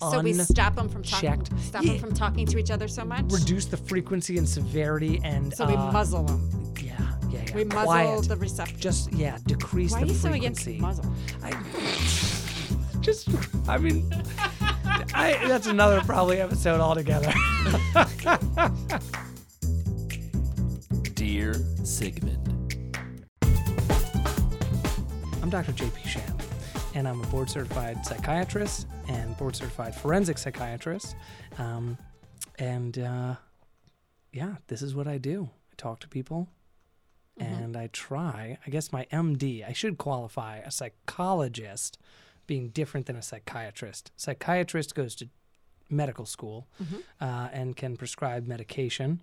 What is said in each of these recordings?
So we stop them from talking. unchecked. Stop Yeah. them from talking to each other so much. reduce the frequency and severity and so we uh, muzzle them. yeah yeah yeah We muzzle quiet. the receptor. just yeah decrease Why are the you so frequency against muzzle? I just I mean I that's another probably episode altogether Dear Sigmund. I'm Dr. JP Shand and I'm a board certified psychiatrist and board certified forensic psychiatrist um, and uh, yeah this is what I do I talk to people and I try. I guess my MD, I should qualify a psychologist being different than a psychiatrist. Psychiatrist goes to medical school uh, and can prescribe medication,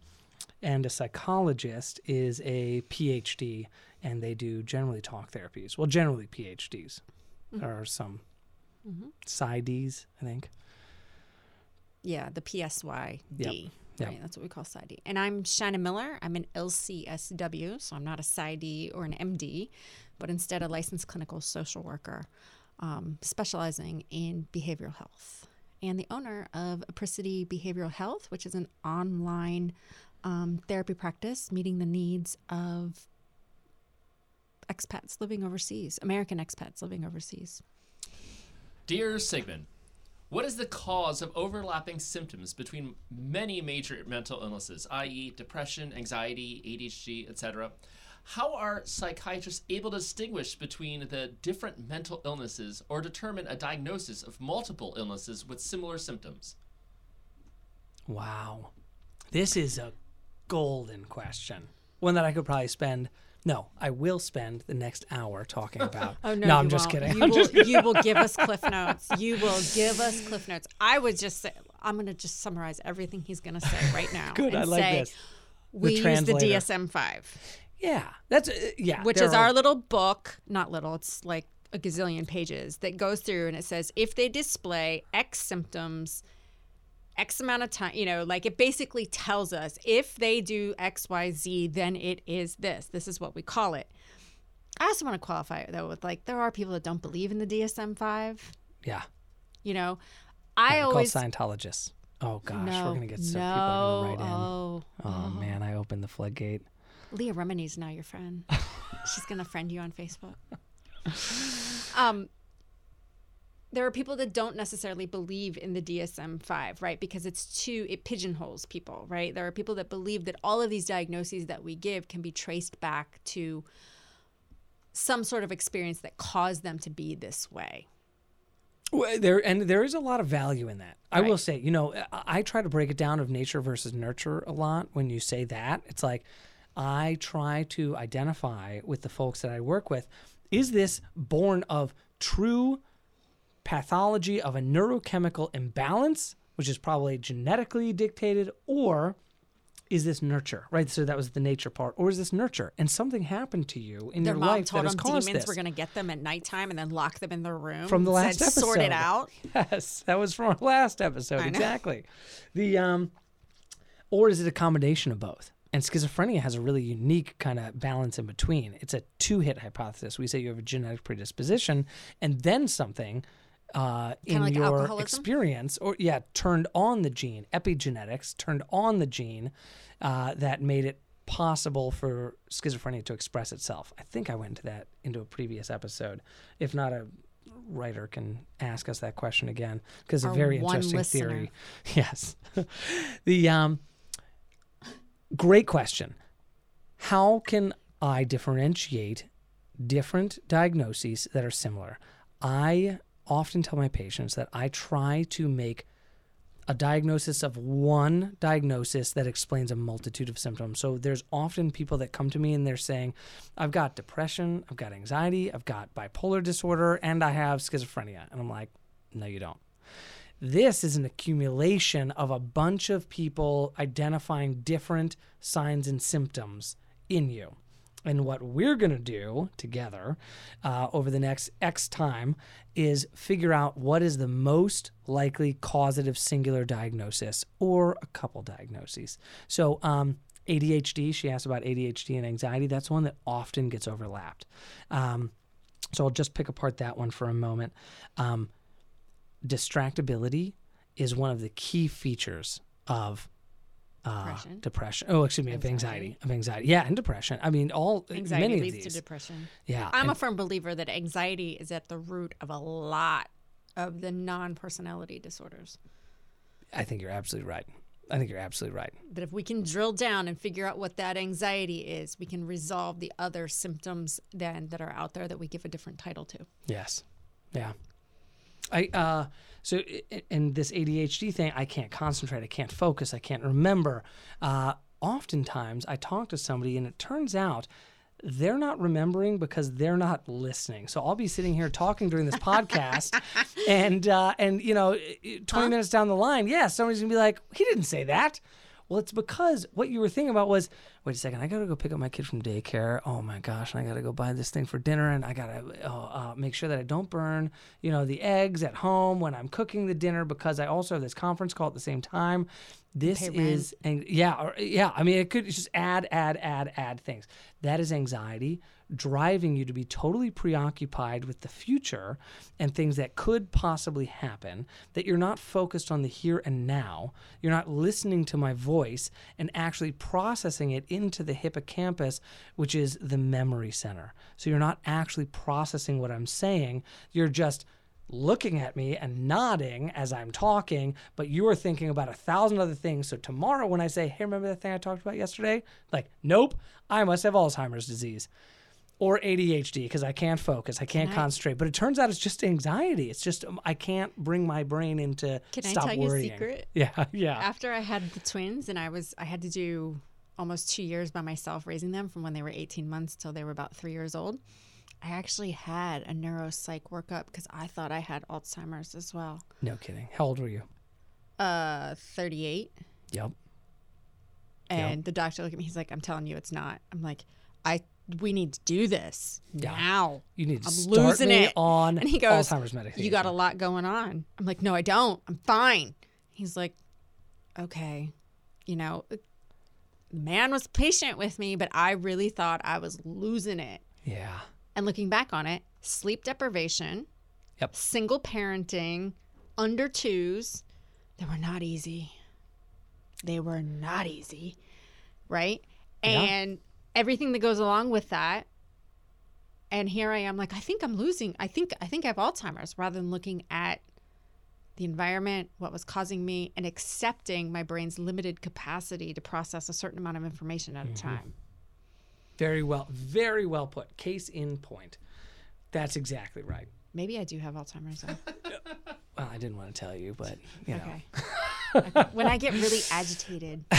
and a psychologist is a PhD and they do generally talk therapies. Well, generally PhDs. There are some PsyDs, I think. Yeah, the PSYD. Yep. Yep. Right, that's what we call PsyD. And I'm Shannon Miller. I'm an LCSW, so I'm not a PsyD or an MD, but instead a licensed clinical social worker um, specializing in behavioral health and the owner of Apricity Behavioral Health, which is an online um, therapy practice meeting the needs of expats living overseas, American expats living overseas. Dear Sigmund, what is the cause of overlapping symptoms between many major mental illnesses, i.e., depression, anxiety, ADHD, etc.? How are psychiatrists able to distinguish between the different mental illnesses or determine a diagnosis of multiple illnesses with similar symptoms? Wow. This is a golden question. One that I could probably spend no, I will spend the next hour talking about. Oh no, I'm just kidding. You I'm will, just kidding. you will give us cliff notes. You will give us cliff notes. I would just say I'm going to just summarize everything he's going to say right now. Good, and I like say, this. We use the. DSM five, Yeah, that's uh, yeah. which is are- our little book. Not little. It's like a gazillion pages that goes through and it says if they display X symptoms. X amount of time, you know, like it basically tells us if they do X, Y, Z, then it is this. This is what we call it. I also want to qualify it though with like there are people that don't believe in the DSM five. yeah. You know, I they're always called Scientologists. Oh gosh, no, we're gonna get some no, people write in. oh, Oh man, I opened the floodgate. Leah Remini's now your friend. She's gonna friend you on Facebook. Um, there are people that don't necessarily believe in the DSM five, right? Because it's too it pigeonholes people, right? There are people that believe that all of these diagnoses that we give can be traced back to some sort of experience that caused them to be this way. Well, there and there is a lot of value in that. I will say, you know, I, I try to break it down of nature versus nurture a lot. When you say that, it's like I try to identify with the folks that I work with. Is this born of true pathology of a neurochemical imbalance, which is probably genetically dictated, or is this nurture? Right. So that was the nature part, or is this nurture? And something happened to you in Their your life that has them caused demons this. were going to get them at nighttime and then lock them in their room. From the last said, Sort it out. Yes, that was from our last episode. Exactly. The um, or is it a combination of both? And schizophrenia has a really unique kind of balance in between. It's a two-hit hypothesis. We say you have a genetic predisposition, and then something uh, in like your alcoholism? experience, or yeah, turned on the gene. Epigenetics turned on the gene uh, that made it possible for schizophrenia to express itself. I think I went into that into a previous episode. If not, a writer can ask us that question again because a very interesting listener. theory. Yes. the um, great question. How can I differentiate different diagnoses that are similar? I often tell my patients that I try to make a diagnosis of one diagnosis that explains a multitude of symptoms. So there's often people that come to me and they're saying, I've got depression, I've got anxiety, I've got bipolar disorder, and I have schizophrenia. And I'm like, no, you don't. This is an accumulation of a bunch of people identifying different signs and symptoms in you. And what we're going to do together uh, over the next X time is figure out what is the most likely causative singular diagnosis or a couple diagnoses. So, um, ADHD, she asked about ADHD and anxiety. That's one that often gets overlapped. Um, so I'll just pick apart that one for a moment. Um, distractibility is one of the key features of uh, Depression. depression. Oh, excuse me, of anxiety. Anxiety. Of anxiety. Yeah, and depression. I mean, all Anxiety many leads of to depression. yeah, I'm and- a firm believer that anxiety is at the root of a lot of the non-personality disorders. I think you're absolutely right. I think you're absolutely right. That if we can drill down and figure out what that anxiety is, we can resolve the other symptoms then that are out there that we give a different title to. Yes. Yeah. I uh so in this ADHD thing, I can't concentrate, I can't focus, I can't remember. Uh oftentimes I talk to somebody and it turns out they're not remembering because they're not listening. So I'll be sitting here talking during this podcast and uh and you know, i- 20 minutes down the line, yeah, somebody's to be like, "He didn't say that." Well, it's because what you were thinking about was, wait a second, I gotta go pick up my kid from daycare. Oh my gosh, and I gotta go buy this thing for dinner, and I gotta oh, uh, make sure that I don't burn, you know, the eggs at home when I'm cooking the dinner because I also have this conference call at the same time. This is, and yeah, or, yeah. I mean, it could just add, add, add, add things. That is anxiety driving you to be totally preoccupied with the future and things that could possibly happen, that you're not focused on the here and now. You're not listening to my voice and actually processing it into the hippocampus, which is the memory center. So you're not actually processing what I'm saying. You're just looking at me and nodding as I'm talking, but you are thinking about a thousand other things. So tomorrow, when I say, Hey, remember that thing I talked about yesterday? Like, nope, I must have Alzheimer's disease or ADHD because I can't focus, I can't I- concentrate. But it turns out it's just anxiety. It's just um, I can't bring my brain into Can I stop tell you a worrying. secret? Yeah, yeah. After I had the twins and I was I had to do almost 2 years by myself raising them from when they were 18 months till they were about 3 years old. I actually had a neuropsych workup because I thought I had Alzheimer's as well. No kidding. How old were you? Uh, 38. Yep. And the doctor looked at me. He's like, "I'm telling you, it's not." I'm like, "I we need to do this Yeah. now." You need to I'm start losing me it. on And he goes, Alzheimer's medication. You got a lot going on. I'm like, "No, I don't. I'm fine." He's like, "Okay." You know, the man was patient with me, but I really thought I was losing it. Yeah. And looking back on it, sleep deprivation, Yep. single parenting, under twos, they were not easy. They were not easy, right? Yeah. And everything that goes along with that. And here I am, like I think I'm losing. I think I think I have Alzheimer's, rather than looking at the environment, what was causing me, and accepting my brain's limited capacity to process a certain amount of information at a mm-hmm. time. Very well, very well put. Case in point. That's exactly right. Maybe I do have Alzheimer's. Well, I didn't want to tell you, but you know. Okay. Okay. when I get really agitated,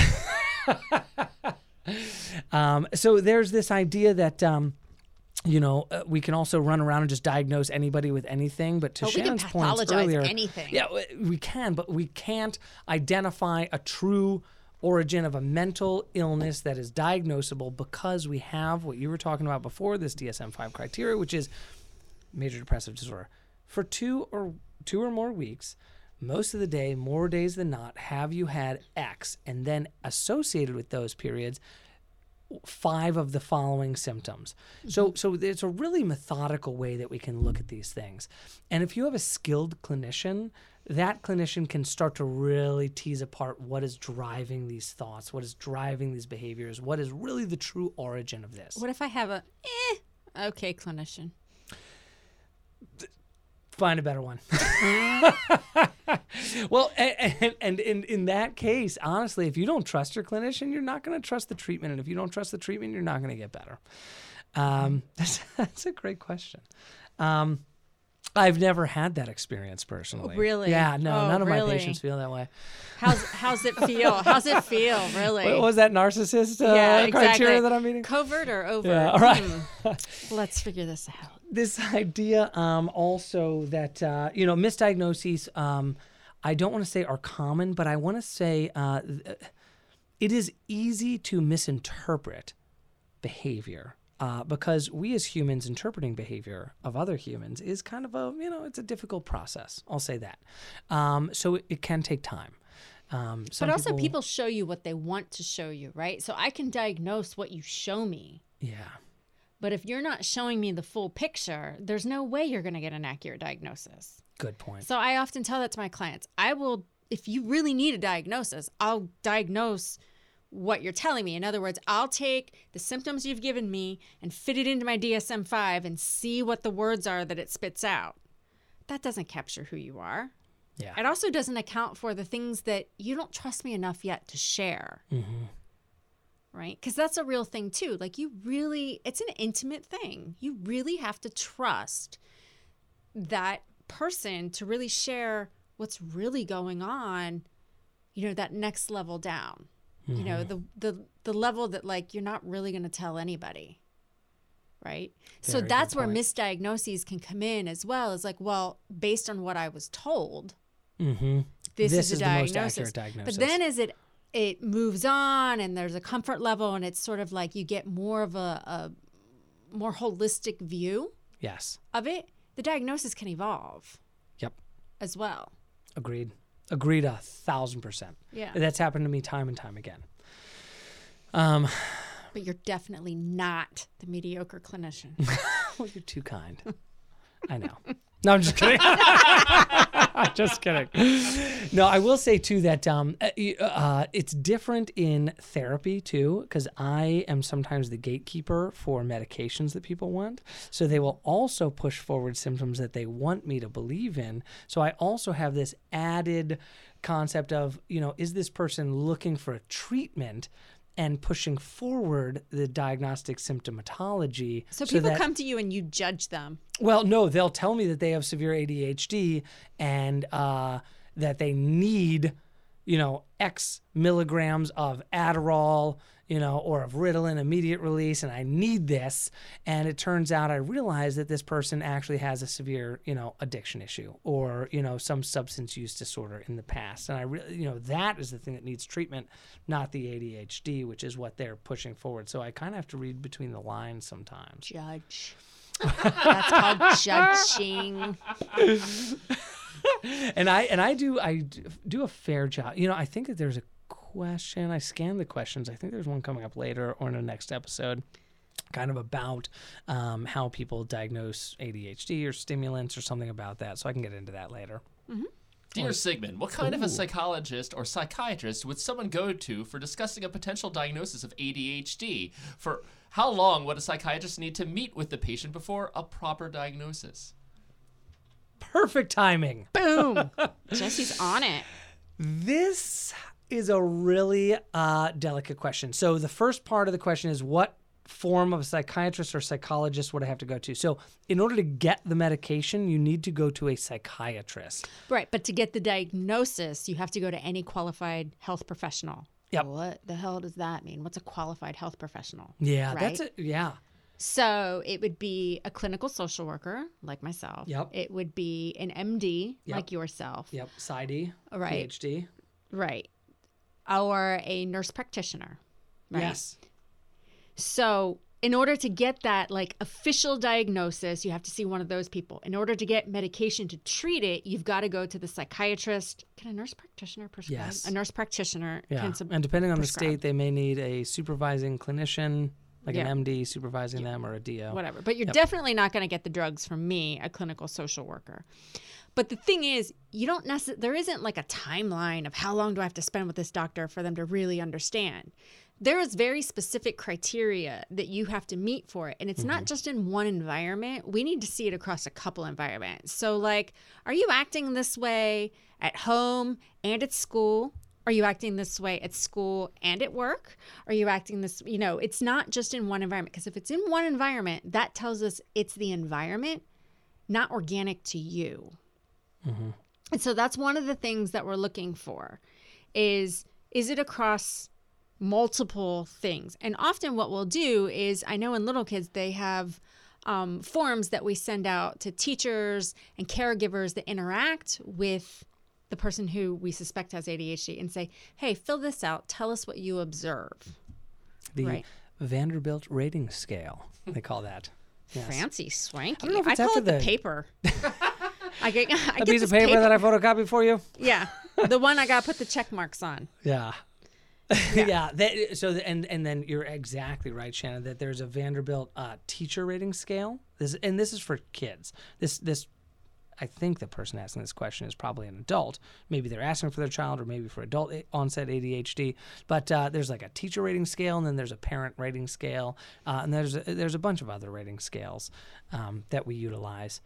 Um, so there's this idea that um, you know uh, we can also run around and just diagnose anybody with anything. But to Oh, Shannon's pathologize earlier, anything. Yeah, we can, but we can't identify a true origin of a mental illness that is diagnosable because we have what you were talking about before this DSM-5 criteria, which is major depressive disorder. For two or two or more weeks, most of the day, more days than not, have you had X, and then associated with those periods, five of the following symptoms. So so it's a really methodical way that we can look at these things. And if you have a skilled clinician, that clinician can start to really tease apart what is driving these thoughts, what is driving these behaviors, what is really the true origin of this. what if I have a eh, okay clinician? Find a better one. well, and, and, and in, in that case, honestly, if you don't trust your clinician, you're not going to trust the treatment. And if you don't trust the treatment, you're not going to get better. Um, that's, that's a great question. Um, I've never had that experience personally. really? Yeah, no, Oh, none of my patients feel that way. How's how's it feel? How's it feel? Really? What was that narcissist uh, yeah, exactly. criteria that I'm meeting? Covert or overt? Yeah, all right. Hmm. Let's figure this out. This idea um, also that uh, you know misdiagnoses um, i don't want to say are common but i want to say uh, it is easy to misinterpret behavior uh, because we as humans interpreting behavior of other humans is kind of a you know it's a difficult process i'll say that um, so it, it can take time um, But also, people show you what they want to show you, right? So I can diagnose what you show me. yeah But if you're not showing me the full picture, there's no way you're going to get an accurate diagnosis. good point So I often tell that to my clients. I will if you really need a diagnosis, I'll diagnose what you're telling me. In other words, I'll take the symptoms you've given me and fit it into my DSM 5 and see what the words are that it spits out. That doesn't capture who you are. Yeah. It also doesn't account for the things that you don't trust me enough yet to share. Mm-hmm. Right? Because that's a real thing too. Like, you really, it's an intimate thing. You really have to trust that person to really share what's really going on, you know, that next level down. You know, the, the, the level that, like, you're not really going to tell anybody. Right. so Very good that's where misdiagnoses can come in as well. Is like, well, based on what I was told, Mm-hmm. this, This is, is a the most diagnosis. accurate diagnosis. But then as it it moves on and there's a comfort level and it's sort of like you get more of a, a more holistic view Yes. of it, the diagnosis can evolve Yep. as well. Agreed. Agreed a thousand percent. Yeah. That's happened to me time and time again. Um, But you're definitely not the mediocre clinician. well, you're too kind. I know. No, I'm just kidding. Just kidding. No, I will say too that um, uh, uh, it's different in therapy too, because I am sometimes the gatekeeper for medications that people want. So they will also push forward symptoms that they want me to believe in. So I also have this added concept of, you know, is this person looking for a treatment? And pushing forward the diagnostic symptomatology. So people that- come to you and you judge them. well, no, they'll tell me that they have severe ADHD and uh, that they need, you know, X milligrams of Adderall, you know, or of Ritalin immediate release, and I need this. And it turns out I realize that this person actually has a severe, you know, addiction issue or, you know, some substance use disorder in the past. And I really, you know, that is the thing that needs treatment, not the ADHD, which is what they're pushing forward. So I kind of have to read between the lines sometimes. Judge. That's called judging. and I and I do I do a fair job. You know, I think that there's a question. I scanned the questions. I think there's one coming up later or in the next episode, kind of about um, how people diagnose ADHD or stimulants or something about that. So I can get into that later. Dear Sigmund, what kind of a psychologist or psychiatrist would someone go to for discussing a potential diagnosis of ADHD? For how long would a psychiatrist need to meet with the patient before a proper diagnosis? Perfect timing. Boom. Jesse's on it. This is a really uh, delicate question. So the first part of the question is what form of psychiatrist or psychologist would I have to go to? So in order to get the medication, you need to go to a psychiatrist. Right. But to get the diagnosis, you have to go to any qualified health professional. Yep. What the hell does that mean? What's a qualified health professional? Yeah, that's it. Yeah. So it would be a clinical social worker like myself. Yep. It would be an MD Yep. like yourself. Yep. PsyD. Right. PhD. Right. Or a nurse practitioner. Right. Yes. So, in order to get that like official diagnosis, you have to see one of those people. In order to get medication to treat it, you've got to go to the psychiatrist. Can a nurse practitioner prescribe? Yes. A nurse practitioner Yeah. can sub- and depending on the state, they may need a supervising clinician, like Yeah. an MD supervising them, or a DO. whatever. But you're definitely not going to get the drugs from me, a clinical social worker. But the thing is, you don't necessarily, there isn't like a timeline of how long do I have to spend with this doctor for them to really understand. There is very specific criteria that you have to meet for it. And it's not mm-hmm. just in one environment. We need to see it across a couple environments. So, like, are you acting this way at home and at school? Are you acting this way at school and at work? Are you acting this, you know, it's not just in one environment. Because if it's in one environment, that tells us it's the environment, not organic to you. And so that's one of the things that we're looking for is is it across multiple things? And often what we'll do is I know in little kids they have um, forms that we send out to teachers and caregivers that interact with the person who we suspect has ADHD and say, "Hey, fill this out. Tell us what you observe." The Right. Vanderbilt rating scale, they call that. Yes. Fancy, swanky. don't know if I call it the, the- paper. I get, I A get piece of this paper, that I photocopied for you. Yeah, the one I got to put the check marks on. Yeah. yeah. that, so and and then you're exactly right, Shannon. That there's a Vanderbilt uh, teacher rating scale. This and this is for kids. This this I think the person asking this question is probably an adult. Maybe they're asking for their child, or maybe for adult onset ADHD. But uh, there's like a teacher rating scale, and then there's a parent rating scale, uh, and there's a, there's a bunch of other rating scales um, that we utilize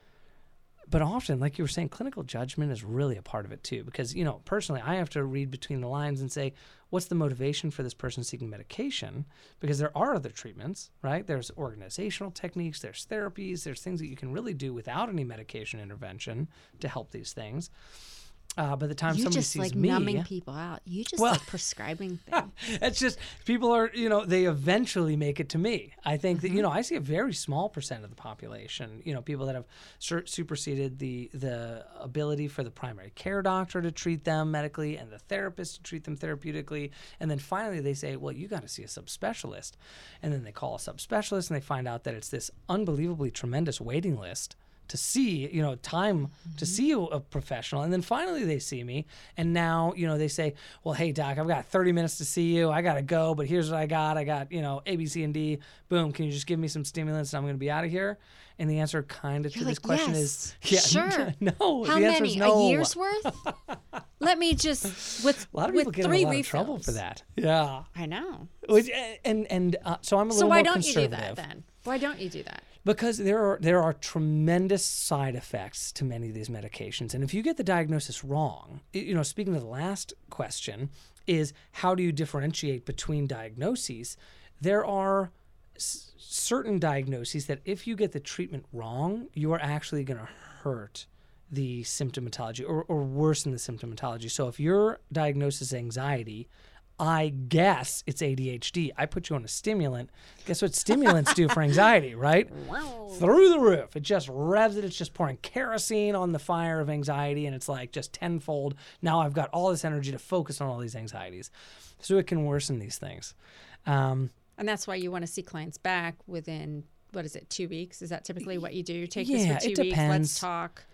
but often like you were saying clinical judgment is really a part of it too because you know personally i have to read between the lines and say what's the motivation for this person seeking medication? Because there are other treatments right? There's organizational techniques there's therapies there's things that you can really do without any medication intervention to help these things uh, by the time You somebody just sees like me numbing people out. You just Well- like prescribing things. it's just people are you know they eventually make it to me i think that you know i see a very small percent of the population you know people that have sur- superseded the the ability for the primary care doctor to treat them medically and the therapist to treat them therapeutically and then finally they say well you got to see a subspecialist and then they call a subspecialist and they find out that it's this unbelievably tremendous waiting list to see, you know, time to see a, professional. And then finally they see me. And now, you know, they say, well, hey, doc, I've got 30 minutes to see you. I got to go, but here's what I got. I got, you know, A, B, C, and D. Boom. Can you just give me some stimulants and I'm going to be out of here? And the answer kind of to You're this like, question yes, is, yeah, sure. no. How many? no. A year's worth? Let me just with A lot of with people get in a lot refills. of trouble for that. Yeah. I know. Which, and and uh, so I'm a little. So why more don't you do that then? Why don't you do that? Because there are there are tremendous side effects to many of these medications. And if you get the diagnosis wrong you know speaking of the last question is how do you differentiate between diagnoses? There are s- certain diagnoses that if you get the treatment wrong you are actually going to hurt the symptomatology or, or worsen the symptomatology. So if your diagnosis is anxiety I guess it's ADHD. I put you on a stimulant. Guess what stimulants do for anxiety, right? Through the roof. It just revs it. It's just pouring kerosene on the fire of anxiety, and it's like just tenfold. Now I've got all this energy to focus on all these anxieties. So it can worsen these things. Um, And that's why you want to see clients back within what is it, two weeks? Is that typically what you do? Take Yeah, this for it two weeks. depends. Let's talk.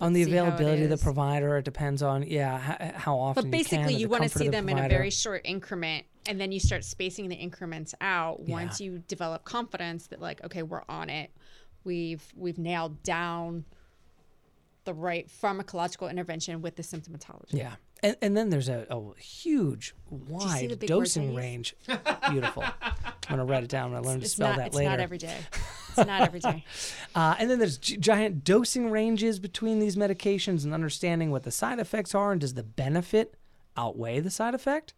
On the Let's see how it availability of the provider, it depends on, yeah, how, how often But basically, and you want to see the them in a very short increment, and then you start spacing the increments out. Yeah. Once you develop confidence that, like, okay, we're on it. We've we've nailed down the right pharmacological intervention with the symptomatology. Yeah. And, and then there's a, a huge, wide the big words I dosing range. Beautiful. I'm going to write it down when I learn to spell not. that It's later. It's not every day. It's not every day. Uh, and then there's gi- giant dosing ranges between these medications and understanding what the side effects are and does the benefit outweigh the side effect?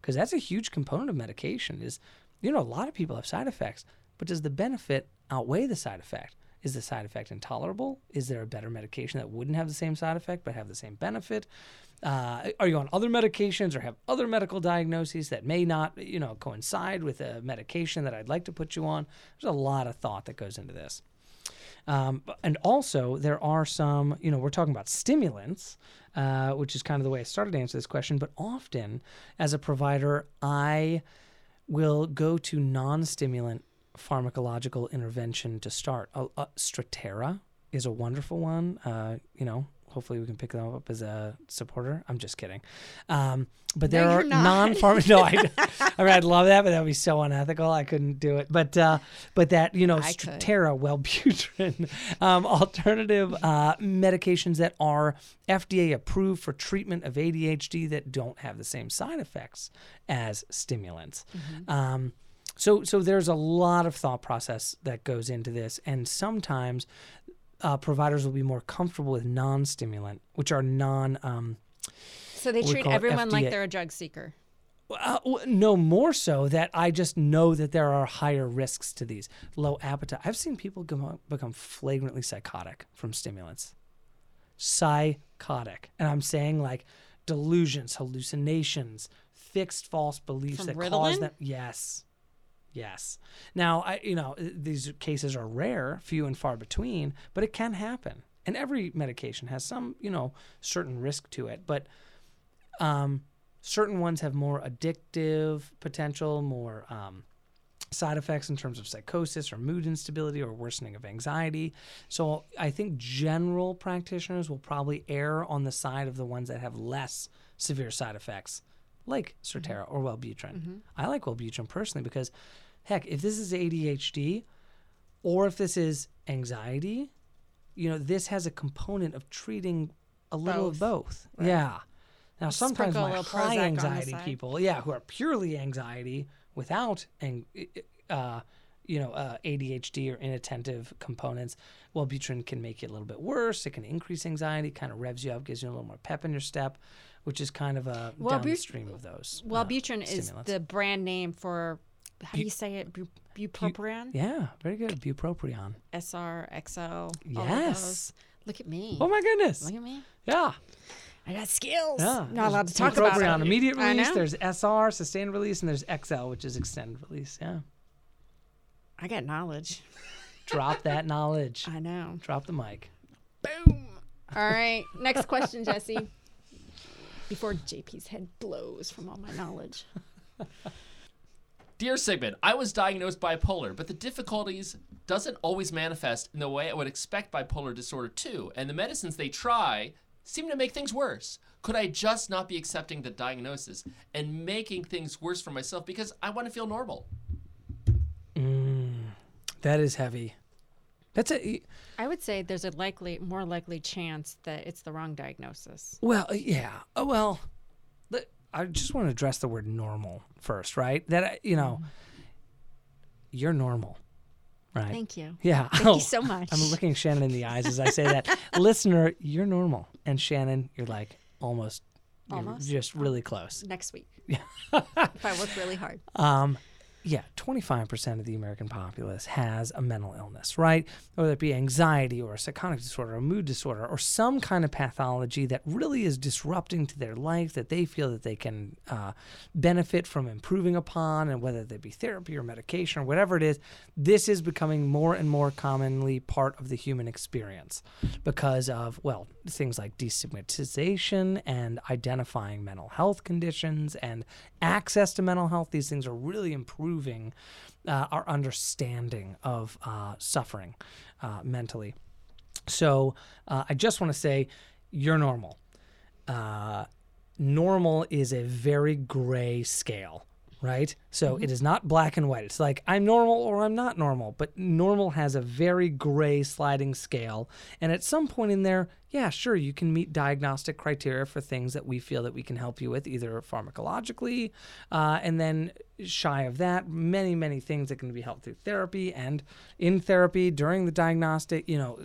Because that's a huge component of medication. Is you know a lot of people have side effects, but does the benefit outweigh the side effect? Is the side effect intolerable? Is there a better medication that wouldn't have the same side effect but have the same benefit? Uh, are you on other medications or have other medical diagnoses that may not, you know, coincide with a medication that I'd like to put you on? There's a lot of thought that goes into this. Um, and also, there are some, you know, we're talking about stimulants, uh, which is kind of the way I started to answer this question. But often, as a provider, I will go to non stimulant pharmacological intervention to start. Uh, uh, Strattera is a wonderful one. Uh, you know, hopefully we can pick them up as a supporter. I'm just kidding. Um, but there No, are non-pharma. No, I, I mean, I'd love that, but that would be so unethical. I couldn't do it. But uh, but that you know. Strattera, Wellbutrin, um, alternative uh, medications that are FDA approved for treatment of ADHD that don't have the same side effects as stimulants. Um, so so there's a lot of thought process that goes into this, and sometimes uh, providers will be more comfortable with non-stimulant, which are non. Um, So they treat everyone like they're a drug seeker. uh, no more so that I just know that there are higher risks to these low appetite. I've seen people become, become flagrantly psychotic from stimulants. Psychotic, and I'm saying like delusions, hallucinations, fixed false beliefs From that cause them. Yes, yes. Now I, you know, these cases are rare, few and far between, but it can happen. And every medication has some, you know, certain risk to it, but um, certain ones have more addictive potential, more um, side effects in terms of psychosis or mood instability or worsening of anxiety. So I think general practitioners will probably err on the side of the ones that have less severe side effects, like Strattera or Wellbutrin. I like Wellbutrin personally because, heck, if this is ADHD or if this is anxiety, you know, this has a component of treating a little of Both. both. Yeah. Now, sometimes Sprinkle my high Prozac anxiety people, yeah, who are purely anxiety without, ang- uh, you know, uh, ADHD or inattentive components, Wellbutrin can make it a little bit worse. It can increase anxiety, kind of revs you up, gives you a little more pep in your step, which is kind of a Wellbut- downstream of those. uh, Wellbutrin is the brand name for how do you say it? Bu- bupropion, yeah, very good. Bupropion. SR, XO. all of Yes. Look at me. Oh my goodness. Look at me. Yeah. I got skills. Yeah. Not allowed to talk about bupropion, it. immediate I release. know. There's SR, sustained release, and there's XL, which is extended release. Yeah. I got knowledge. Drop that knowledge. I know. Drop the mic. Boom. All right. Next question, Jesse. Before JP's head blows from all my knowledge. Dear Sigmund, I was diagnosed bipolar, but the difficulties doesn't always manifest in the way I would expect bipolar disorder to, and the medicines they try seem to make things worse. Could I just not be accepting the diagnosis and making things worse for myself because I want to feel normal? Mm, that is heavy. That's a I would say there's a likely, more likely chance that it's the wrong diagnosis. well, yeah. Oh, well, the- I just want to address the word normal first, right? That you know, you're normal, right? Thank you. yeah. Thank Oh, you so much. I'm looking Shannon in the eyes as I say that. Listener, you're normal, and Shannon, you're like almost, you're Almost? just really close. Next week. if I work really hard. Um, yeah, 25% of the American populace has a mental illness, right? Whether it be anxiety or a psychotic disorder, or mood disorder, or some kind of pathology that really is disrupting to their life that they feel that they can uh, benefit from improving upon, and whether they be therapy or medication or whatever it is, this is becoming more and more commonly part of the human experience because of, well, things like destigmatization and identifying mental health conditions and access to mental health. These things are really improving uh, our understanding of uh, suffering uh, mentally. So uh, I just want to say you're normal. Uh, normal is a very gray scale, right? So it is not black and white. It's like I'm normal or I'm not normal, but normal has a very gray sliding scale. And at some point in there, yeah, sure, you can meet diagnostic criteria for things that we feel that we can help you with, either pharmacologically, uh, and then shy of that, many, many things that can be helped through therapy and in therapy during the diagnostic, you know,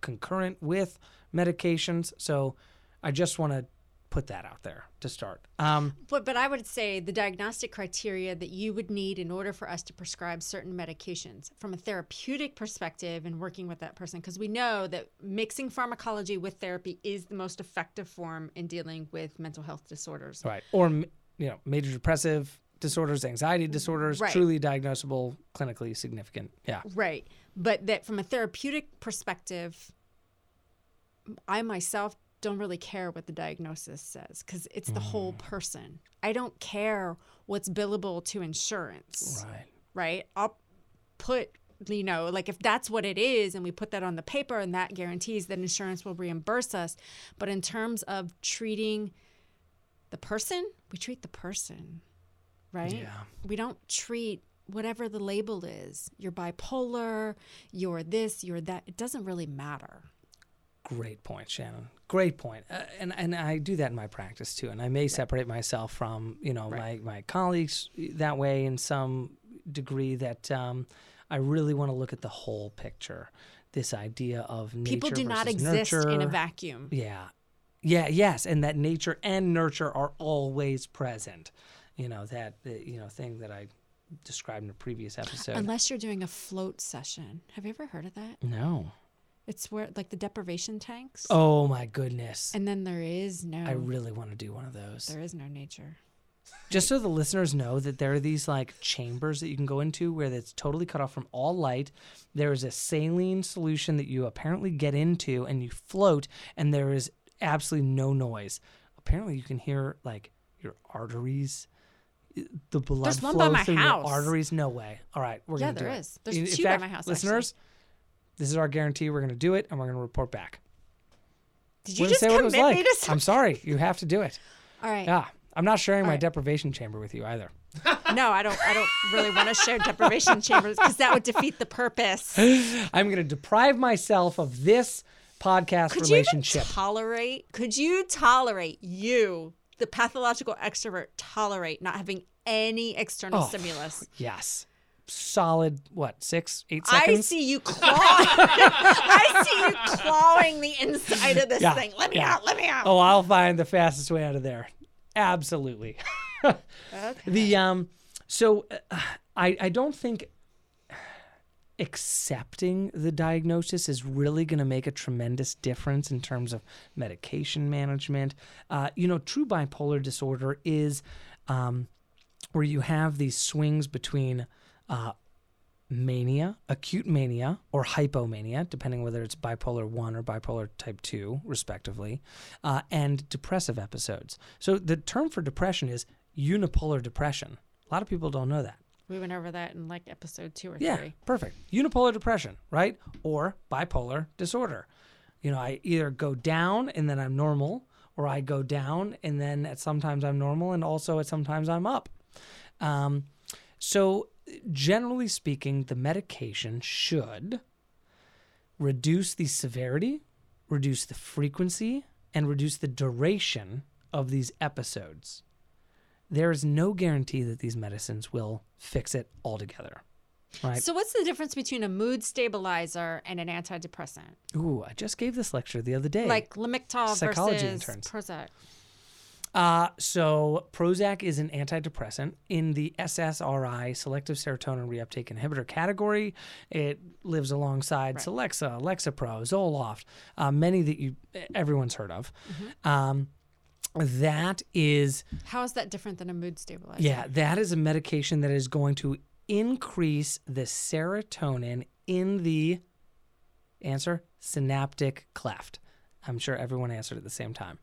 concurrent with medications. So I just want to put that out there to start. Um, But, but I would say the diagnostic criteria that you would need in order for us to prescribe certain medications from a therapeutic perspective and working with that person, because we know that mixing pharmacology with therapy is the most effective form in dealing with mental health disorders. right. Or, you know, major depressive disorders, anxiety disorders, Right. truly diagnosable, clinically significant. Yeah. Right. But that from a therapeutic perspective, I myself don't really care what the diagnosis says because it's the whole mm. person. I don't care what's billable to insurance. Right. right? I'll put, you know, like if that's what it is and we put that on the paper and that guarantees that insurance will reimburse us. But in terms of treating the person, we treat the person, right? Yeah. We don't treat whatever the label is. You're bipolar, you're this, you're that. It doesn't really matter. Great point, Shannon. Great point. Uh, and and I do that in my practice too. And I may separate myself from you know Right. my my colleagues that way in some degree. That um, I really want to look at the whole picture. This idea of nature People do not exist in a vacuum. Yeah. Yeah, yes, and that nature and nurture are always present. You know, that uh, you know thing that I described in a previous episode. Unless you're doing a float session. Have you ever heard of that? no. It's where like the deprivation tanks. Oh my goodness. And then there is no I really want to do one of those. there is no nature. Just so the listeners know that there are these like chambers that you can go into where it's totally cut off from all light. There is a saline solution that you apparently get into and you float and there is absolutely no noise. Apparently you can hear like your arteries eh, the blood There's one flow by my through house. your arteries. No way. All right, we're Yeah, gonna do there it. is. There's In- in two by fact, my house, actually. This is our guarantee. We're gonna do it and we're gonna report back. Did you just say what it was commit like. me to something? I'm sorry. You have to do it. All right. Yeah. I'm not sharing my right. deprivation chamber with you either. No, I don't. I don't really want to share deprivation chambers because that would defeat the purpose. I'm going to deprive myself of this podcast Could you even relationship. tolerate? Could you tolerate you, the pathological extrovert, tolerate not having any external Oh, stimulus? yes. Solid, what, six, eight seconds. I see you clawing. I see you clawing the inside of this Yeah, thing. Let me yeah. out. Let me out. Oh, I'll find the fastest way out of there. Absolutely. okay. The um so uh, I I don't think accepting the diagnosis is really going to make a tremendous difference in terms of medication management. Uh, you know, true bipolar disorder is um, where you have these swings between uh, mania, acute mania, or hypomania, depending whether it's bipolar 1 or bipolar type 2, respectively, uh, and depressive episodes. So the term for depression is unipolar depression. A lot of people don't know that. We went over that in like episode two or Yeah, three. perfect. Unipolar depression, right? Or bipolar disorder. You know, I either go down and then I'm normal, or I go down and then at sometimes I'm normal, and also at sometimes I'm up. Um, so, generally speaking, the medication should reduce the severity, reduce the frequency, and reduce the duration of these episodes. There is no guarantee that these medicines will fix it altogether. Right. So, what's the difference between a mood stabilizer and an antidepressant? Ooh, I just gave this lecture the other day. Like Lamictal Psychology versus interns. Prozac. Uh, so Prozac is an antidepressant in the SSRI, selective serotonin reuptake inhibitor category. It lives alongside Celexa, Lexapro, Zoloft, uh, many that you everyone's heard of. Mm-hmm. Um, that is How is that different than a mood stabilizer? yeah, that is a medication that is going to increase the serotonin in the answer synaptic cleft. I'm sure everyone answered at the same time.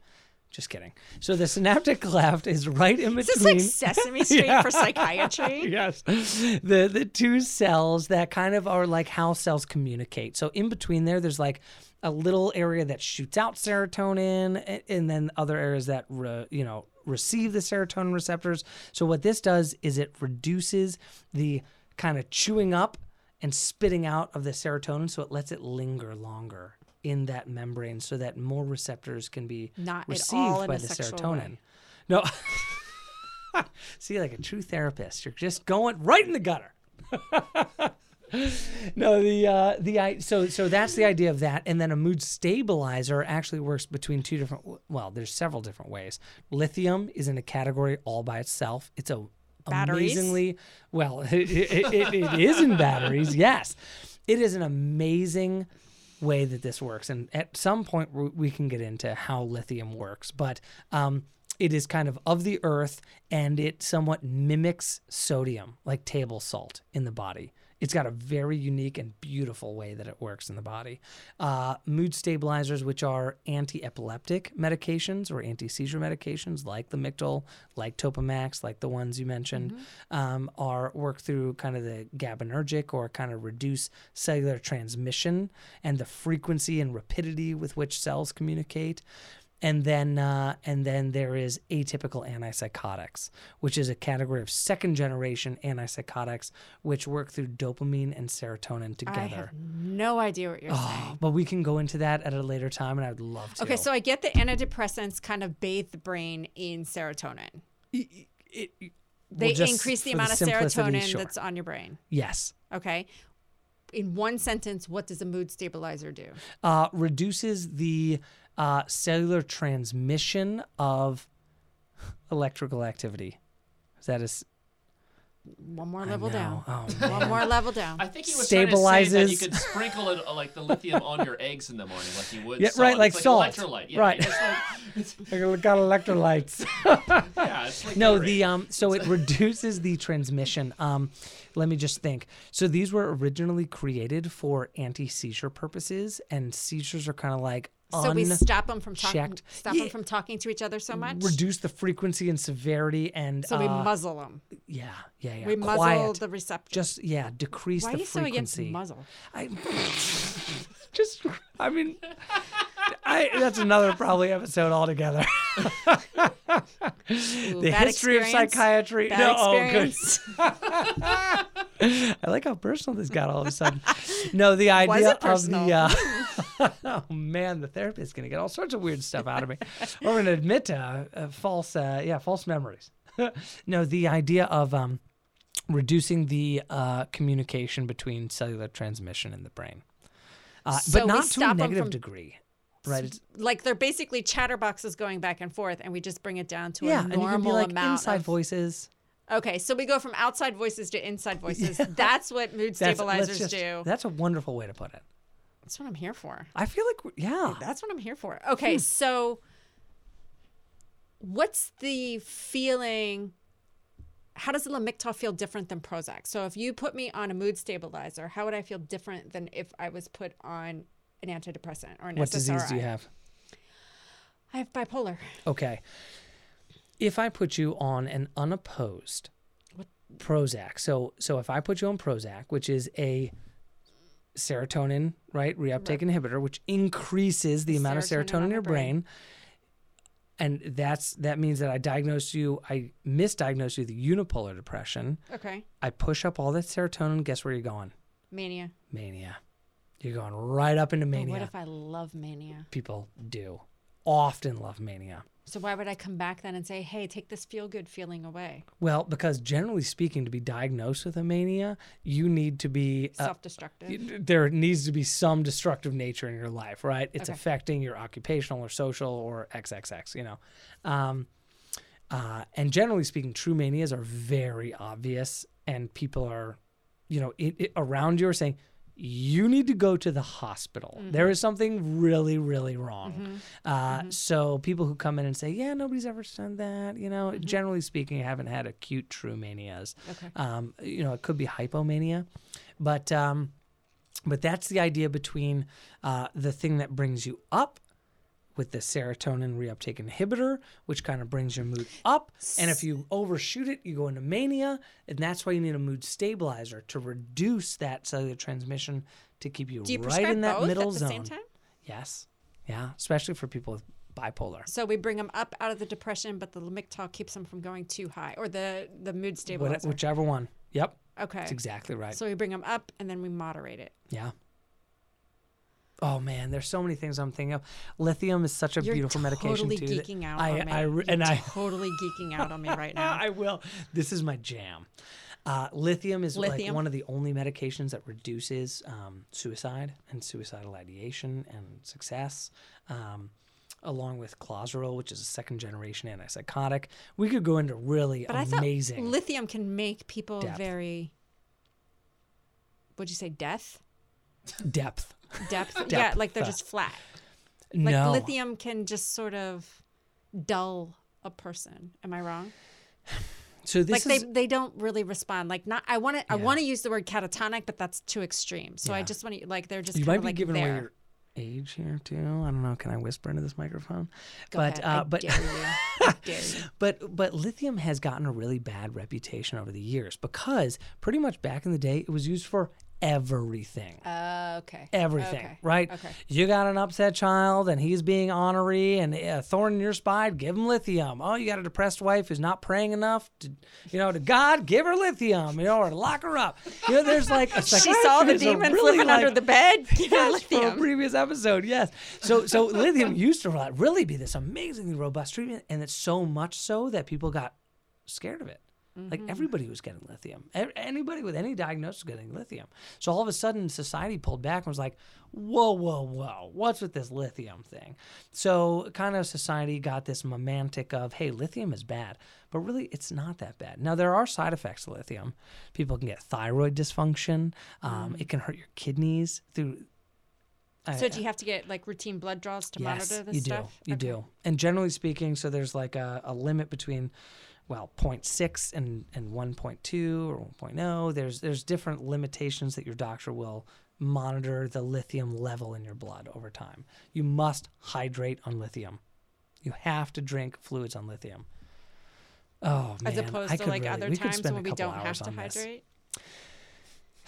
Just kidding. So the synaptic cleft is right in Is between. this like Sesame Street Yeah. for psychiatry? yes. The the two cells that kind of are like how cells communicate. So in between there, there's like a little area that shoots out serotonin, and then other areas that re, you know receive the serotonin receptors. So what this does is it reduces the kind of chewing up and spitting out of the serotonin, so it lets it linger longer in that membrane, so that more receptors can be Not received by the serotonin. way. No. See, like a true therapist, you're just going right in the gutter. no, the uh, the i so so that's the idea of that, and then a mood stabilizer actually works between two different. Well, there's several different ways. Lithium is in a category all by itself. It's a Batteries? amazingly well. It, it, it, it is in batteries. Yes, it is an amazing way that this works, and at some point we can get into how lithium works, but. Um, it is kind of of the earth and it somewhat mimics sodium like table salt in the body it's got a very unique and beautiful way that it works in the body. Uh, mood stabilizers which are anti-epileptic medications or anti-seizure medications like Lamictal like topamax like the ones you mentioned um, are work through kind of the gabaergic or kind of reduce cellular transmission and the frequency and rapidity with which cells communicate and then uh, and then there is atypical antipsychotics, which is a category of second generation antipsychotics, which work through dopamine and serotonin together. I have no idea what you're saying. But we can go into that at a later time, and I would love to. Okay, so I get the antidepressants kind of bathe the brain in serotonin. it, it, They well, increase the amount of serotonin sure. that's on your brain. yes, Okay. In one sentence, what does a mood stabilizer do? uh, reduces the uh, cellular transmission of electrical activity. Is that a s- One more level down. Oh, One more level down. I think he was trying to say that you could sprinkle it uh, like the lithium on your eggs in the morning, like you would. Yeah, salt. right, like it's salt. electrolyte. Yeah, Right. It's like, it's, got electrolytes. yeah, it's like No, the um so it reduces the transmission. Um let me just think. So these were originally created for anti-seizure purposes and seizures are kind of like so we stop them from talking. Stop Yeah. them from talking to each other so much. reduce the frequency and severity and so we uh, muzzle them. yeah, yeah, yeah. We muzzle the receptor. just yeah, decrease Why the are you so against muzzle? I just I mean I, that's another probably episode altogether. Ooh, the history of psychiatry. No, oh, good. I like how personal this got all of a sudden. No, the idea of the uh, oh man, the therapist's gonna get all sorts of weird stuff out of me. We're gonna admit to uh, uh, false, uh, yeah, false memories. no, the idea of um, reducing the uh, communication between cellular transmission in the brain, uh, So but not to a negative from- degree. Right. Like they're basically chatterboxes going back and forth, and we just bring it down to yeah, a and you can normal be like amount inside of. voices. Okay, so we go from outside voices to inside voices. That's what mood That's, stabilizers just- do. That's a wonderful way to put it. That's what I'm here for. I feel like, yeah. That's what I'm here for. Hmm. Okay, so what's the feeling? How does the Lamictal feel different than Prozac? So if you put me on a mood stabilizer, how would I feel different than if I was put on an antidepressant or an What SSRI? disease do you have? I have bipolar. Okay. If I put you on an unopposed Prozac, so so if I put you on Prozac, which is a serotonin right reuptake inhibitor, which increases the amount of Serotonin serotonin in your brain, and that's that means that I diagnose you, I misdiagnose you with unipolar depression. Okay, I push up all that serotonin. Guess where you're going? mania. Mania. You're going right up into But mania. what if I love mania? People do often love mania. So why would I come back then and say, "Hey, take this feel good feeling away"? Well, because generally speaking, to be diagnosed with a mania, you need to be uh, Self-destructive. there needs to be some destructive nature in your life, right? It's Okay. affecting your occupational or social or XXX, you know. Um, uh, and generally speaking, true manias are very obvious, and people are, you know, it, it, around you are saying, you need to go to the hospital. Mm-hmm. There is something really, really wrong. Uh, So people who come in and say, "Yeah, nobody's ever done that," you know, generally speaking, I haven't had acute true manias. Okay. Um, you know, it could be hypomania, but um, but that's the idea between uh, the thing that brings you up with the serotonin reuptake inhibitor, which kind of brings your mood up. And if you overshoot it, you go into mania. And that's why you need a mood stabilizer to reduce that cellular transmission to keep you, you right in that middle at the zone. same time? Yes. Yeah. Especially for people with bipolar. So we bring them up out of the depression, but the Lamictal keeps them from going too high, or the the mood stabilizer. whichever one. Yep. okay. That's exactly right. So we bring them up and then we moderate it. Yeah. Oh man, there's so many things I'm thinking of. Lithium is such a You're beautiful medication totally too. that geeking out I, on me. I, re- You're and I, totally geeking out on me right now. I will. This is my jam. Uh, lithium is like one of the only medications that reduces um, suicide and suicidal ideation and success, um, along with clozaril, which is a second generation antipsychotic. We could go into really But I thought amazing. lithium can make people Depth. very. Would you say death? Depth. Depth? yeah, like they're just flat. Like no. lithium can just sort of dull a person. Am I wrong? So this like is they they don't really respond. Like not I want to I want to use the word catatonic, but that's too extreme. So I just want to like they're just you might be like giving there. away your age here too. I don't know. Can I whisper into this microphone? Go but ahead. uh, but dare you. I dare you. but but lithium has gotten a really bad reputation over the years because pretty much back in the day it was used for everything. Uh, okay. Everything, Okay. right? Okay. You got an upset child and he's being honorary and a thorn in your spine, give him lithium. Oh, you got a depressed wife who's not praying enough to, you know, to God, give her lithium, you know, or lock her up. You know, there's like a She saw the demon really flipping under the bed. Give Yes, from a previous episode. Yes. So so lithium used to like, really be this amazingly robust treatment, and it's so much so that people got scared of it. Like everybody was getting lithium. Anybody with any diagnosis was getting lithium. So all of a sudden, society pulled back and was like, "Whoa, whoa, whoa! What's with this lithium thing?" So kind of society got this romantic of, "Hey, lithium is bad," but really, it's not that bad. Now there are side effects to lithium. People can get thyroid dysfunction. Um, It can hurt your kidneys through I- So do you have to get like routine blood draws to monitor this you stuff? do. You Okay. do. And generally speaking, so there's like a, a limit between, well, 0.6 and, and 1.2 or 1.0. There's there's different limitations that your doctor will monitor the lithium level in your blood over time. You must hydrate on lithium. You have to drink fluids on lithium. Oh man, As opposed I to like really- other times when we don't have to hydrate this.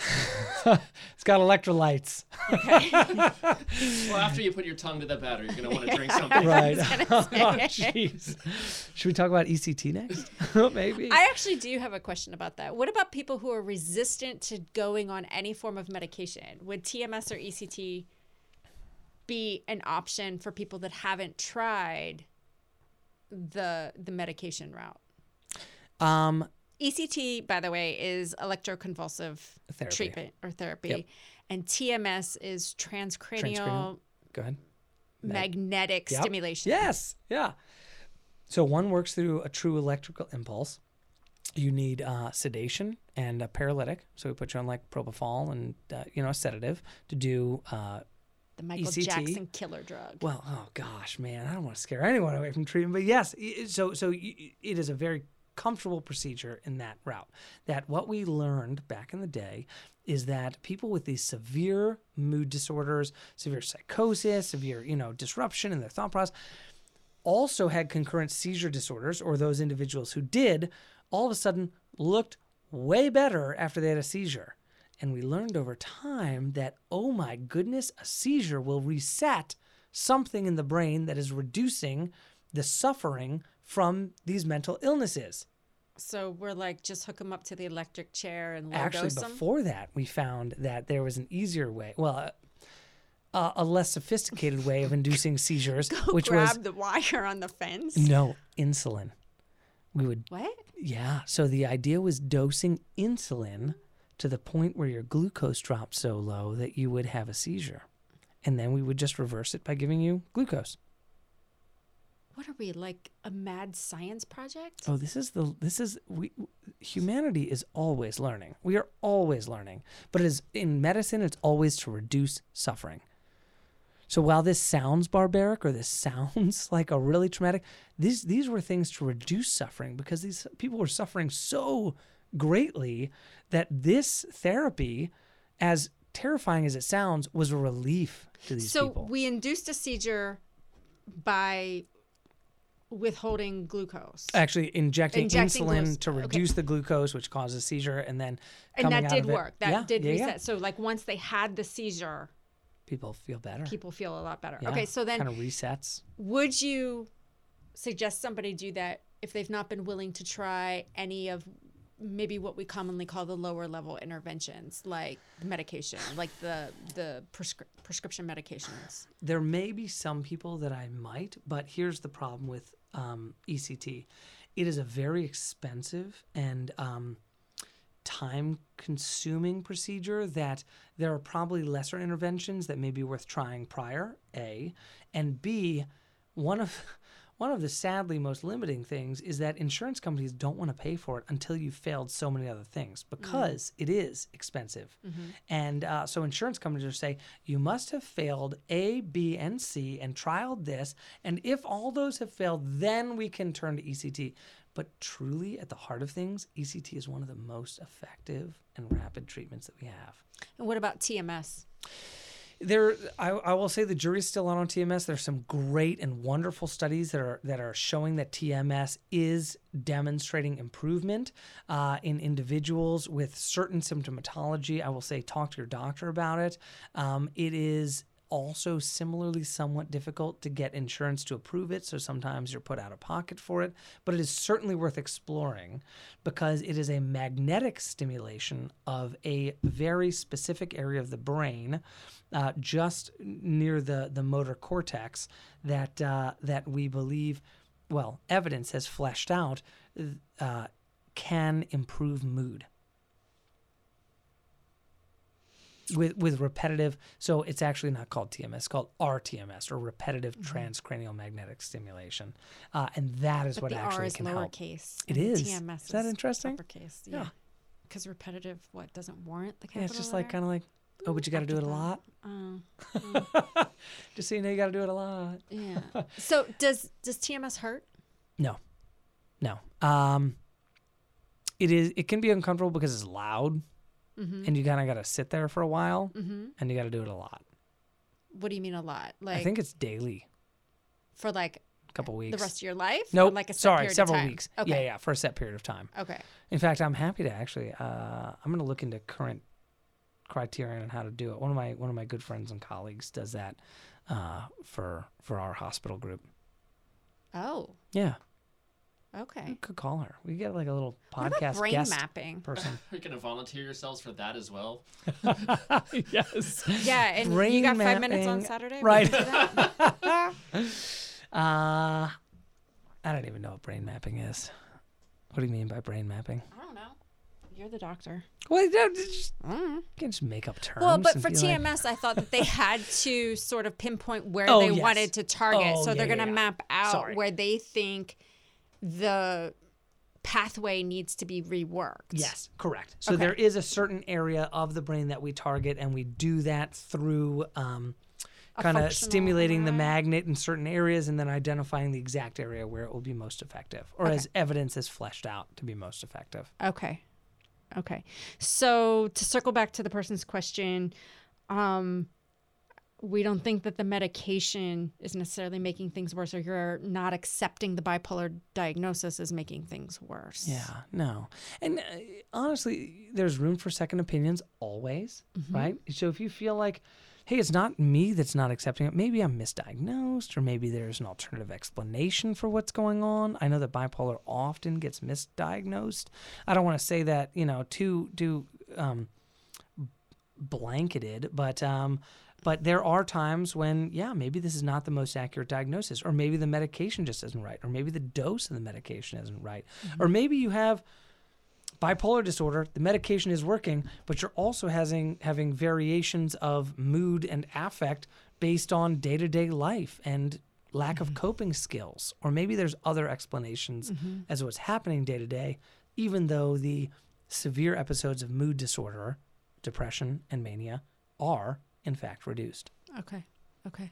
Hydrate. it's got electrolytes. Well, after you put your tongue to the batter, you're gonna want to drink something. Right. gonna oh, jeez. Should we talk about ECT next? Maybe. I actually do have a question about that. What about people who are resistant to going on any form of medication? Would TMS or ECT be an option for people that haven't tried the the medication route? um, ECT, by the way, is electroconvulsive Therapy. treatment or therapy, Yep. and TMS is transcranial, Transcranial. go ahead. magnetic Yep. stimulation. Yes. Yeah. So one works through a true electrical impulse. You need uh, sedation and a paralytic. So we put you on like propofol and uh, you know a sedative to do. Uh, The Michael ECT. Jackson killer drug. well, oh gosh, man, I don't want to scare anyone away from treatment, but yes. So so it is a very comfortable procedure in that route. That what we learned back in the day is that people with these severe mood disorders, severe psychosis, severe you know disruption in their thought process also had concurrent seizure disorders, or those individuals who did, all of a sudden looked way better after they had a seizure. And we learned over time that, oh my goodness, a seizure will reset something in the brain that is reducing the suffering from these mental illnesses. So we're like, just hook them up to the electric chair and Actually, before that, we found that there was an easier way, well, uh, a less sophisticated way of inducing seizures, which grab was the wire on the fence. no insulin. We would What? Yeah. So the idea was dosing insulin to the point where your glucose dropped so low that you would have a seizure. And then we would just reverse it by giving you glucose. What are we like a mad science project? Oh, this is the this is we humanity is always learning. We are always learning. But it is in medicine it's always to reduce suffering. So while this sounds barbaric or this sounds like a really traumatic, these these were things to reduce suffering because these people were suffering so greatly that this therapy, as terrifying as it sounds, was a relief to these so people. So we induced a seizure by withholding glucose. Actually, injecting, Injecting insulin glucose. to Okay. reduce the glucose, which causes seizure, and then and that out did of it- work. That Yeah, did yeah, yeah. reset. So like once they had the seizure, People feel better. people feel a lot better. Yeah, Okay, so then kind of resets. would you suggest somebody do that if they've not been willing to try any of maybe what we commonly call the lower level interventions like medication like the the prescri- prescription medications There may be some people that I might, but here's the problem with um, ECT. It is a very expensive and um, time consuming procedure that there are probably lesser interventions that may be worth trying prior, A. And B, one of one of the sadly most limiting things is that insurance companies don't want to pay for it until you've failed so many other things because it is expensive. And uh, so insurance companies are saying you must have failed A, B, and C and trialed this. And if all those have failed, then we can turn to ECT. But truly, at the heart of things, ECT is one of the most effective and rapid treatments that we have. and what about tms There, I, I will say the jury's still out on TMS. There's some great and wonderful studies that are that are showing that TMS is demonstrating improvement uh, in individuals with certain symptomatology. I will say talk to your doctor about it. Um, it is also similarly somewhat difficult to get insurance to approve it, so sometimes you're put out of pocket for it. But it is certainly worth exploring because it is a magnetic stimulation of a very specific area of the brain, uh, just near the the motor cortex, that uh, that we believe, well, evidence has fleshed out, uh, can improve mood with with repetitive so it's actually not called TMS it's called RTMS or repetitive transcranial magnetic stimulation. Uh, and that is but what the actually r is can help. lowercase It and is. tms Is that interesting? uppercase Yeah. yeah. Because repetitive what doesn't warrant the capital yeah it's just like kind of like oh but you got to do it a lot. Oh, just so you know you got to do it a lot. Yeah. So does does tms hurt? No. No. Um it is it can be uncomfortable because it's loud mm-hmm. and you kind of got to sit there for a while Mm-hmm. and you got to do it a lot. What do you mean a lot? Like i think it's daily. For like a couple weeks. the rest of your life? No Or like a set sorry period of several weeks. Okay. yeah yeah for a set period of time. Okay. In fact, I'm happy to actually. Uh, I'm going to look into current criterion on how to do it. One of my one of my good friends and colleagues does that uh, for for our hospital group. Oh, Yeah, okay. you could call her. We get like a little podcast brain guest mapping? person. Are You're going to volunteer yourselves for that as well? yes. Yeah, and you got five minutes on. Saturday. We Right. can? Uh, I don't even know what brain mapping is. What do you mean by brain mapping? I don't know. You're the doctor. Well, you don't- just, I you can just make up terms. Well, but for be like- TMS, I thought that they had to sort of pinpoint where Oh, they yes. wanted to target. Oh, so they're yeah, going to yeah, yeah. map out Sorry. where they think the pathway needs to be reworked. Yes, correct. So Okay. there is a certain area of the brain that we target, and we do that through um, kind of stimulating the magnet in certain areas, and then identifying the exact area where it will be most effective, or Okay. as evidence is fleshed out to be most effective. Okay. Okay. So to circle back to the person's question, um, we don't think that the medication is necessarily making things worse, or you're not accepting the bipolar diagnosis is making things worse. Yeah, no. And uh, honestly, there's room for second opinions always, Mm-hmm. right? So if you feel like, hey, it's not me that's not accepting it, maybe I'm misdiagnosed, or maybe there's an alternative explanation for what's going on. I know that bipolar often gets misdiagnosed. I don't want to say that, you know, too, too um, blanketed, but um, but there are times when, yeah, maybe this is not the most accurate diagnosis, or maybe the medication just isn't right, or maybe the dose of the medication isn't right, mm-hmm. or maybe you have bipolar disorder, the medication is working, but you're also having having variations of mood and affect based on day to day life and lack of mm-hmm. coping skills, or maybe there's other explanations mm-hmm. as to what's happening day to day, even though the severe episodes of mood disorder, depression, and mania are in fact reduced. Okay. Okay.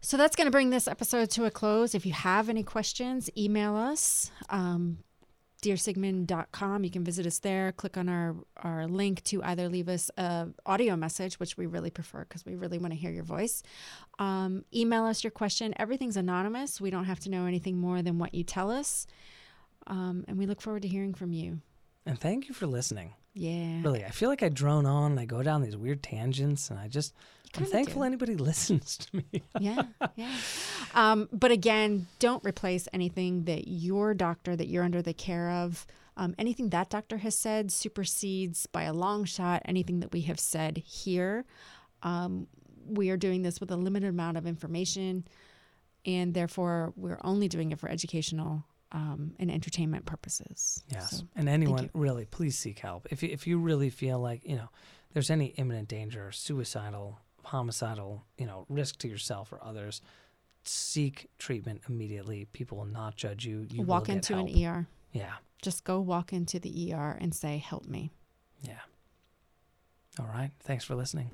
So that's going to bring this episode to a close. If you have any questions, email us. Um, dearsigmund.com. You can visit us there. Click on our, our link to either leave us a audio message, which we really prefer because we really want to hear your voice. Um, email us your question. Everything's anonymous. We don't have to know anything more than what you tell us. Um, and we look forward to hearing from you. And thank you for listening. Yeah. Really, I feel like I drone on and I go down these weird tangents, and I just, I'm thankful do. anybody listens to me. yeah, yeah. Um, but again, don't replace anything that your doctor that you're under the care of. Um, anything that doctor has said supersedes by a long shot anything that we have said here. Um, we are doing this with a limited amount of information, and therefore we're only doing it for educational um, and entertainment purposes. Yes. So, and anyone, really, please seek help. If you, if you really feel like, you know, there's any imminent danger, suicidal, homicidal, you know, risk to yourself or others, seek treatment immediately. People will not judge you. You walk into help. an ER. Yeah. Just go walk into the ER and say, "Help me." Yeah. All right. Thanks for listening.